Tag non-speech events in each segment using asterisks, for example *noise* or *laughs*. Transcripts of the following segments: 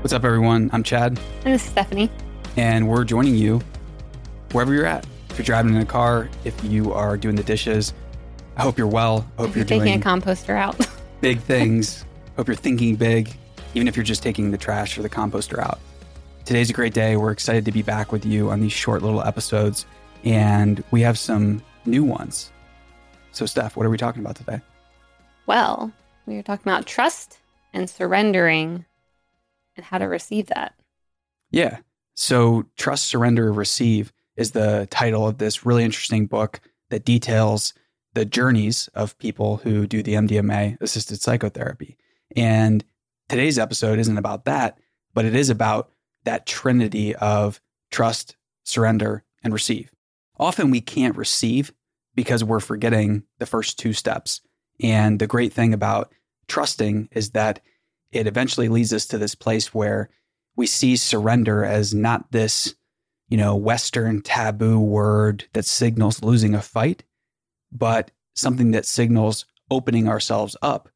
What's up, everyone? I'm Chad, And this is Stephanie. and we're joining you wherever you're at. If you're driving in a car, if you are doing the dishes, I hope you're well. I hope If you're you're taking doing a composter out. *laughs* big things. hope you're thinking big, even if you're just taking the trash or the composter out. Today's a great day. We're excited to be back with you on these short little episodes, and we have some new ones. So, Steph, what are we talking about today? well, we are talking about trust and surrendering and how to receive that. Yeah. So, Trust, Surrender, Receive is the title of this really interesting book that details the journeys of people who do the MDMA assisted psychotherapy. And today's episode isn't about that, but it is about that trinity of trust, surrender, and receive. Often we can't receive because we're forgetting the first two steps. And the great thing about trusting is that it eventually leads us to this place where we see surrender as not this, you know, Western taboo word that signals losing a fight, but something that signals opening ourselves up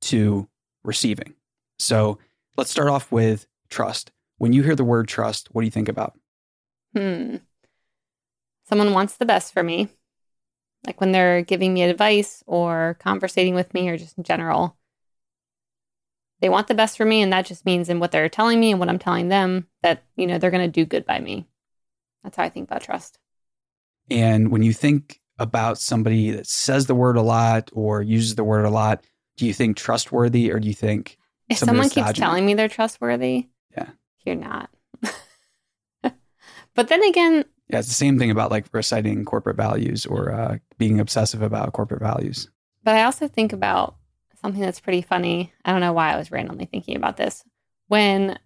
to receiving. So let's start off with trust. When you hear the word trust, what do you think about? Hmm. Someone wants the best for me. Like when they're giving me advice or conversating with me or just in general. They want the best for me. And that just means in what they're telling me and what I'm telling them that, you know, they're going to do good by me. That's how I think about trust. And when you think about somebody that says the word a lot or uses the word a lot, do you think trustworthy or do you think If someone keeps dodging telling me they're trustworthy, Yeah. you're not. *laughs* but then again, yeah, it's the same thing about like reciting corporate values or uh, being obsessive about corporate values. but I also think about something that's pretty funny. I don't know why I was randomly thinking about this. When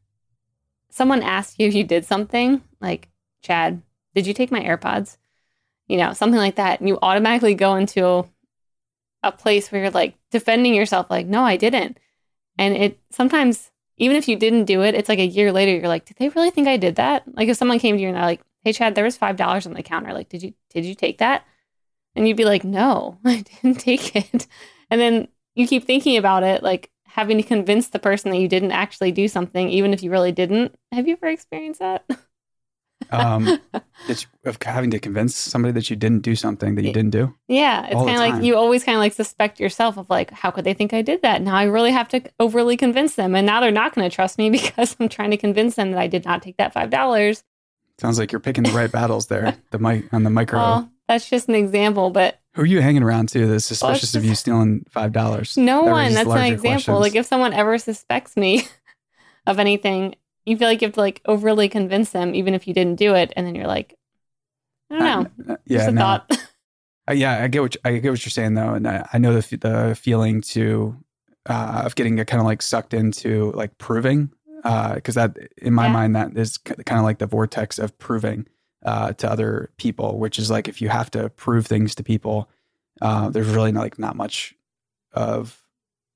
someone asks you if you did something, like, Chad, did you take my AirPods? You know, something like that. And you automatically go into a place where you're like defending yourself, like, no, I didn't. And it sometimes, even if you didn't do it, it's like a year later, you're like, did they really think I did that? Like if someone came to you and they're like, hey Chad, there was five dollars on the counter. Like, did you did you take that? And you'd be like, no, *laughs* I didn't take it. And then you keep thinking about it, like having to convince the person that you didn't actually do something, even if you really didn't. Have you ever experienced that? Um, *laughs* it's of having to convince somebody that you didn't do something that you didn't do. Yeah, it's kind of like you always kind of like suspect yourself of like, how could they think I did that? Now I really have to overly convince them, and now they're not going to trust me *laughs* because I'm trying to convince them that I did not take that five dollars. Sounds like you're picking the right battles there. *laughs* The mic on the micro. Well, that's just an example, but Who are you hanging around to that's suspicious of just- you stealing five dollars? no one. That's an example. Like if someone ever suspects me *laughs* of anything, you feel like you have to like overly convince them, even if you didn't do it, and then you're like, I don't know, yeah, just a no. thought. *laughs* Uh, yeah, I get what you- I get what you're saying though, and I, I know the f- the feeling to uh, of getting kind of like sucked into like proving, because that in my Yeah. mind that is kind of like the vortex of proving uh, to other people, which is like if you have to prove things to people, uh, there's really not, like not much of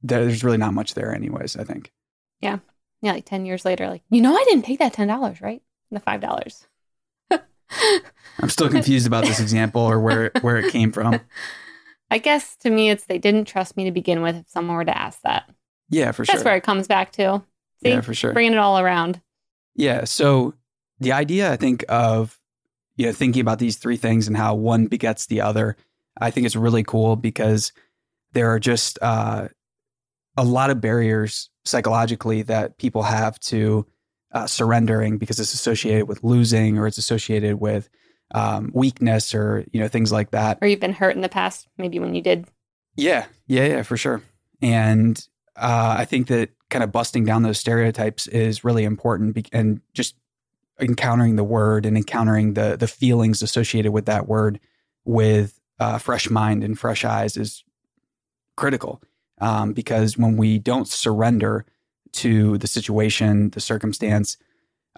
there- there's really not much there, anyways. I think. yeah, yeah. like ten years later, like you know, I didn't take that ten dollars, right? The five dollars. *laughs* I'm still confused about this example or where where it came from. *laughs* I guess to me, it's they didn't trust me to begin with. If someone were to ask that, Yeah, for that's sure. That's where it comes back to. See, Yeah, for sure. bringing it all around. Yeah. So the idea, I think, of you know thinking about these three things and how one begets the other, I think it's really cool because there are just uh, a lot of barriers psychologically that people have to uh, surrendering because it's associated with losing or it's associated with um, weakness or you know things like that. Or you've been hurt in the past, maybe when you did. Yeah, yeah, yeah, for sure. And uh, I think that kind of busting down those stereotypes is really important, be- and just encountering the word and encountering the the feelings associated with that word with a fresh mind and fresh eyes is critical. Um, because when we don't surrender to the situation, the circumstance,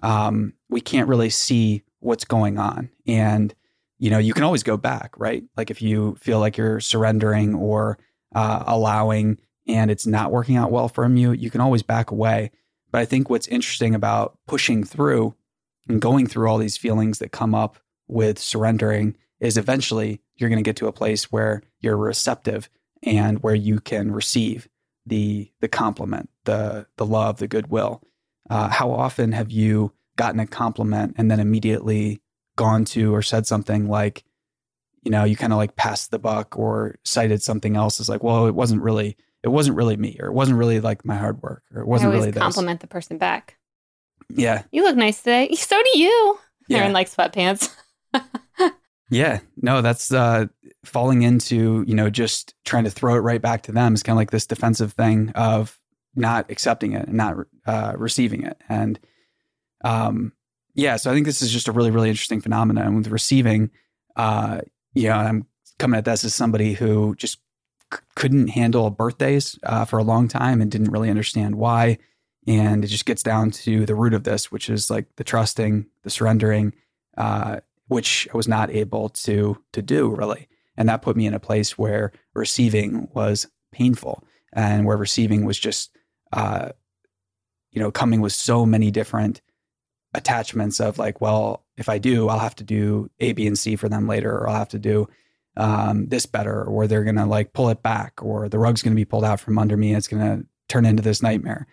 um, we can't really see what's going on. And you know, you can always go back, right? Like if you feel like you're surrendering or uh, allowing and it's not working out well from you, you can always back away. But I think what's interesting about pushing through and going through all these feelings that come up with surrendering is eventually you're going to get to a place where you're receptive and where you can receive the the compliment, the the love, the goodwill, Uh, how often have you gotten a compliment and then immediately gone to or said something like, you know, you kind of like passed the buck or cited something else as like, well, it wasn't really, it wasn't really me, or it wasn't really like my hard work, or it wasn't I always really this. compliment the person back. Yeah, You look nice today. *laughs* So do you. They're yeah, in like sweatpants. *laughs* yeah. No, that's uh, falling into you know just trying to throw it right back to them is kind of like this defensive thing of not accepting it and not uh, receiving it, and um, yeah. So I think this is just a really really interesting phenomenon and with receiving. Uh, you know, I'm coming at this as somebody who just c- couldn't handle birthdays uh, for a long time and didn't really understand why. And it just gets down to the root of this, which is like the trusting, the surrendering, uh, which I was not able to to do really. And that put me in a place where receiving was painful, and where receiving was just, uh, you know, coming with so many different attachments of like, well, if I do, I'll have to do A, B, and C for them later, or I'll have to do um, this better, or they're gonna like pull it back, or the rug's gonna be pulled out from under me, and it's gonna turn into this nightmare.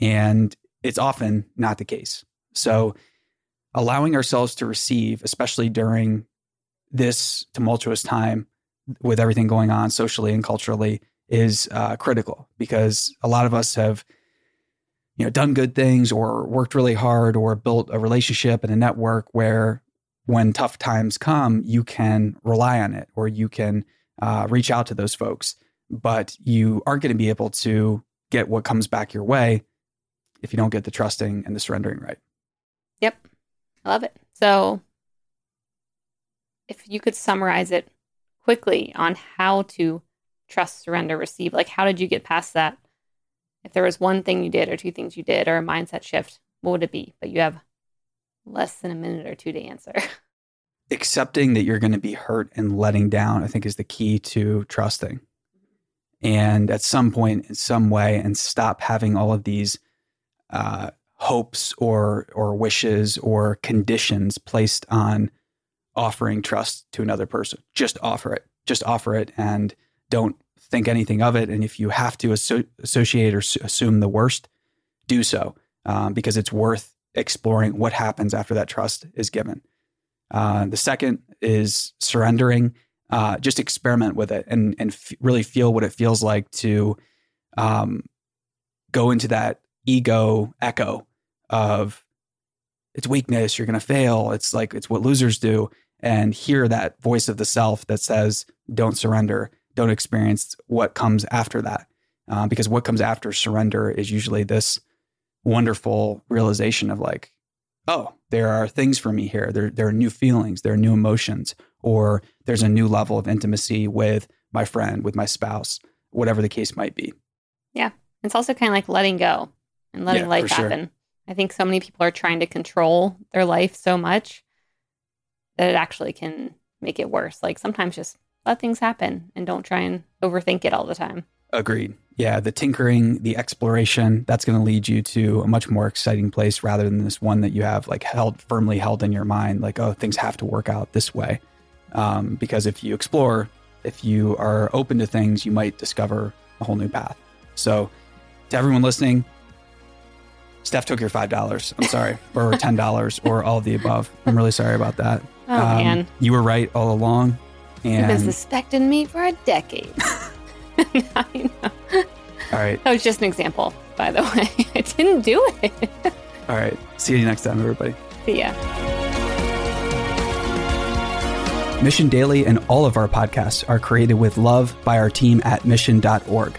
And it's often not the case. So, allowing ourselves to receive, especially during this tumultuous time with everything going on socially and culturally, is uh, critical because a lot of us have, you know, done good things or worked really hard or built a relationship and a network where, when tough times come, you can rely on it or you can uh, reach out to those folks. But you aren't going to be able to get what comes back your way if you don't get the trusting and the surrendering right. Yep. I love it. So, if you could summarize it quickly on how to trust, surrender, receive, like how did you get past that? If there was one thing you did, or two things you did, or a mindset shift, what would it be? But you have less than a minute or two to answer. *laughs* Accepting that you're going to be hurt and letting down, I think, is the key to trusting. And at some point, in some way, and stop having all of these uh, hopes or or wishes or conditions placed on offering trust to another person. Just offer it. Just offer it, and don't think anything of it. And if you have to asso- associate or s- assume the worst, do so um, because it's worth exploring what happens after that trust is given. Uh, the second is surrendering. Uh, just experiment with it and and f- really feel what it feels like to um, go into that ego echo of it's weakness. You're going to fail. It's like it's what losers do, and hear that voice of the self that says, "Don't surrender. Don't experience what comes after that." Uh, because what comes after surrender is usually this wonderful realization of like, oh, there are things for me here. There, there are new feelings, there are new emotions, or there's a new level of intimacy with my friend, with my spouse, whatever the case might be. Yeah. It's also kind of like letting go and letting Yeah, life sure. happen. I think so many people are trying to control their life so much that it actually can make it worse. Like sometimes just let things happen and don't try and overthink it all the time. Agreed. Yeah, the tinkering, the exploration, that's going to lead you to a much more exciting place rather than this one that you have like held firmly held in your mind, like, oh, things have to work out this way. Um, because if you explore, if you are open to things, you might discover a whole new path. So, to everyone listening, Steph took your $5. I'm sorry, *laughs* or $10, or all of the above. I'm really sorry about that. Oh Um, man, You were right all along. you've been And suspecting me for a decade. *laughs* *laughs* Know. all right, That was just an example, by the way. I didn't do it. all right. See you next time, everybody. See ya. Mission Daily and all of our podcasts are created with love by our team at mission.org.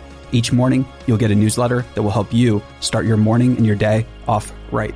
Each morning, you'll get a newsletter that will help you start your morning and your day off right.